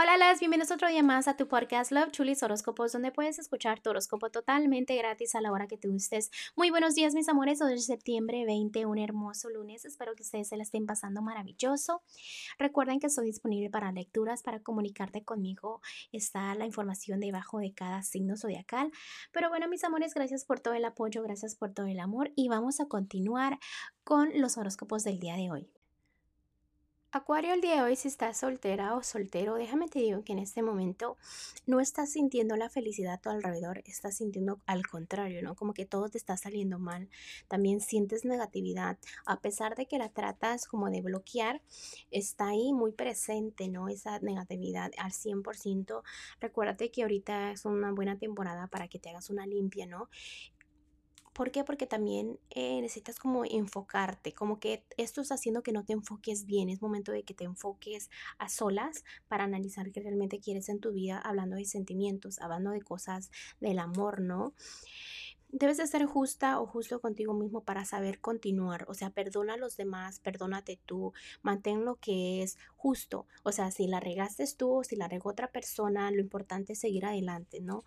Hola, las bienvenidos otro día más a tu podcast Love Chulis Horóscopos, donde puedes escuchar tu horóscopo totalmente gratis a la hora que te gustes. Muy buenos días, mis amores. Hoy es septiembre 20, un hermoso lunes. Espero que ustedes se la estén pasando maravilloso. Recuerden que estoy disponible para lecturas, para comunicarte conmigo. Está la información debajo de cada signo zodiacal. Pero bueno, mis amores, gracias por todo el apoyo, gracias por todo el amor y vamos a continuar con los horóscopos del día de hoy. Acuario, el día de hoy, si estás soltera o soltero, déjame te digo que en este momento no estás sintiendo la felicidad a tu alrededor, estás sintiendo al contrario, ¿no? Como que todo te está saliendo mal. También sientes negatividad, a pesar de que la tratas como de bloquear, está ahí muy presente, ¿no? Esa negatividad al 100%. Recuérdate que ahorita es una buena temporada para que te hagas una limpia, ¿no? ¿Por qué? Porque también eh, necesitas como enfocarte, como que esto está haciendo que no te enfoques bien, es momento de que te enfoques a solas para analizar qué realmente quieres en tu vida, hablando de sentimientos, hablando de cosas del amor, ¿no? Debes de ser justa o justo contigo mismo para saber continuar. O sea, perdona a los demás, perdónate tú, mantén lo que es justo. O sea, si la regaste tú o si la regó otra persona, lo importante es seguir adelante, ¿no?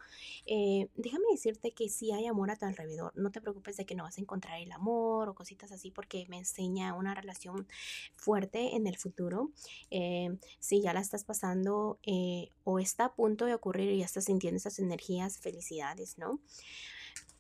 Eh, déjame decirte que si hay amor a tu alrededor, no te preocupes de que no vas a encontrar el amor o cositas así porque me enseña una relación fuerte en el futuro. Eh, si ya la estás pasando eh, o está a punto de ocurrir y ya estás sintiendo esas energías, felicidades, ¿no?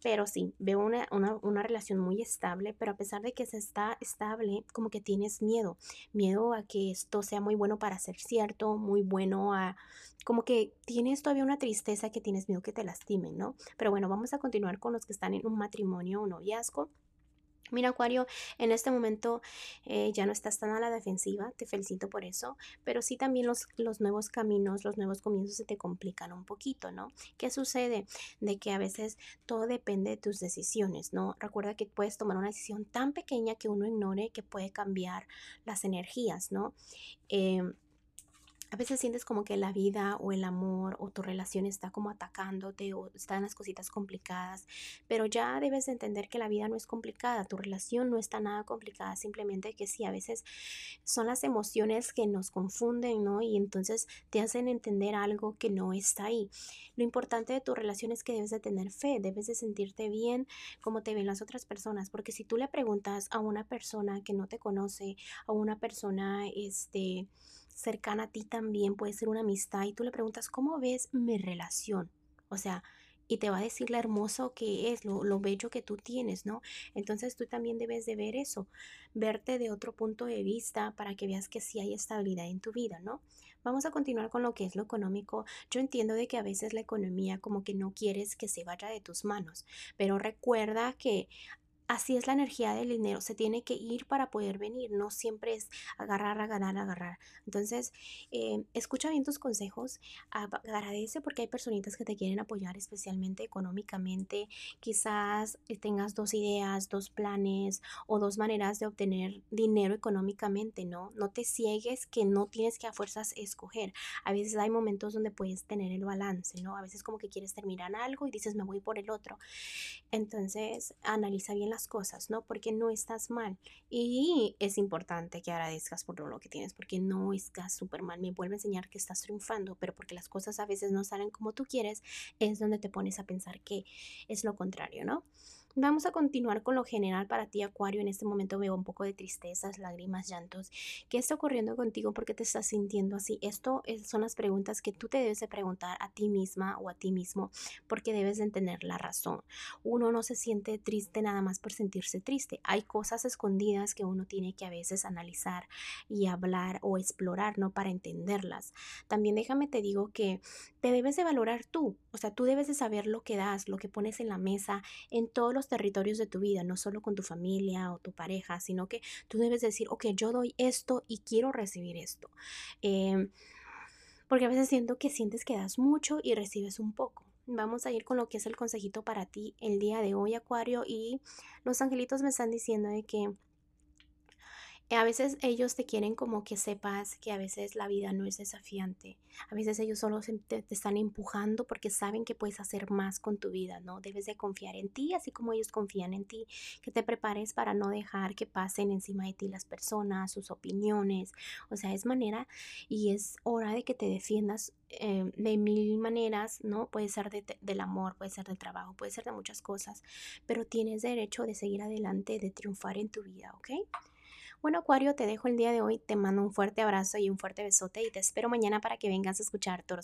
Pero sí, veo una, una, relación muy estable, pero a pesar de que se está estable, como que tienes miedo, miedo a que esto sea muy bueno para ser cierto, muy bueno a, como que tienes todavía una tristeza que tienes miedo que te lastimen, ¿no? Pero bueno, vamos a continuar con los que están en un matrimonio o noviazgo. Mira, Acuario, en este momento eh, ya no estás tan a la defensiva, te felicito por eso, pero sí también los, los nuevos caminos, los nuevos comienzos se te complican un poquito, ¿no? ¿Qué sucede? De que a veces todo depende de tus decisiones, ¿no? Recuerda que puedes tomar una decisión tan pequeña que uno ignore que puede cambiar las energías, ¿no? Eh, a veces sientes como que la vida o el amor o tu relación está como atacándote o están las cositas complicadas, pero ya debes entender que la vida no es complicada, tu relación no está nada complicada, simplemente que sí, a veces son las emociones que nos confunden, ¿no? Y entonces te hacen entender algo que no está ahí. Lo importante de tu relación es que debes de tener fe, debes de sentirte bien como te ven las otras personas, porque si tú le preguntas a una persona que no te conoce, a una persona, este, cercana a ti también, puede ser una amistad, y tú le preguntas, ¿cómo ves mi relación? O sea, y te va a decir lo hermoso que es, lo, lo, bello que tú tienes, ¿no? Entonces tú también debes de ver eso, verte de otro punto de vista para que veas que sí hay estabilidad en tu vida, ¿no? Vamos a continuar con lo que es lo económico. Yo entiendo de que a veces la economía como que no quieres que se vaya de tus manos, pero recuerda que Así es la energía del dinero, se tiene que ir para poder venir, no siempre es agarrar, agarrar, agarrar. Entonces, eh, escucha bien tus consejos, agradece porque hay personitas que te quieren apoyar especialmente económicamente. Quizás eh, tengas dos ideas, dos planes o dos maneras de obtener dinero económicamente, ¿no? No te ciegues que no tienes que a fuerzas escoger. A veces hay momentos donde puedes tener el balance, ¿no? A veces como que quieres terminar algo y dices me voy por el otro. Entonces, analiza bien las cosas, ¿no? Porque no estás mal. Y es importante que agradezcas por lo que tienes, porque no estás súper mal. Me vuelve a enseñar que estás triunfando, pero porque las cosas a veces no salen como tú quieres, es donde te pones a pensar que es lo contrario, ¿no? Vamos a continuar con lo general para ti, Acuario. En este momento veo un poco de tristezas, lágrimas, llantos. ¿Qué está ocurriendo contigo? ¿Por qué te estás sintiendo así? Esto son las preguntas que tú te debes de preguntar a ti misma o a ti mismo porque debes de tener la razón. Uno no se siente triste nada más por sentirse triste. Hay cosas escondidas que uno tiene que a veces analizar y hablar o explorar, ¿no? Para entenderlas. También déjame te digo que te debes de valorar tú. O sea, tú debes de saber lo que das, lo que pones en la mesa, en todos los territorios de tu vida, no solo con tu familia o tu pareja, sino que tú debes decir, ok, yo doy esto y quiero recibir esto. Em, porque a veces siento que sientes que das mucho y recibes un poco. Vamos a ir con lo que es el consejito para ti el día de hoy, Acuario, y los angelitos me están diciendo de que a veces ellos te quieren como que sepas que a veces la vida no es desafiante. A veces ellos solo te, te, están empujando porque saben que puedes hacer más con tu vida, ¿no? Debes de confiar en ti, así como ellos confían en ti. Que te prepares para no dejar que pasen encima de ti las personas, sus opiniones. O sea, es manera y es hora de que te defiendas eh, de mil maneras, ¿no? Puede ser de, del amor, puede ser del trabajo, puede ser de muchas cosas, pero tienes derecho de seguir adelante, de triunfar en tu vida, ¿ok? Bueno, Acuario, te dejo el día de hoy. Te mando un fuerte abrazo y un fuerte besote y te espero mañana para que vengas a escuchar tu.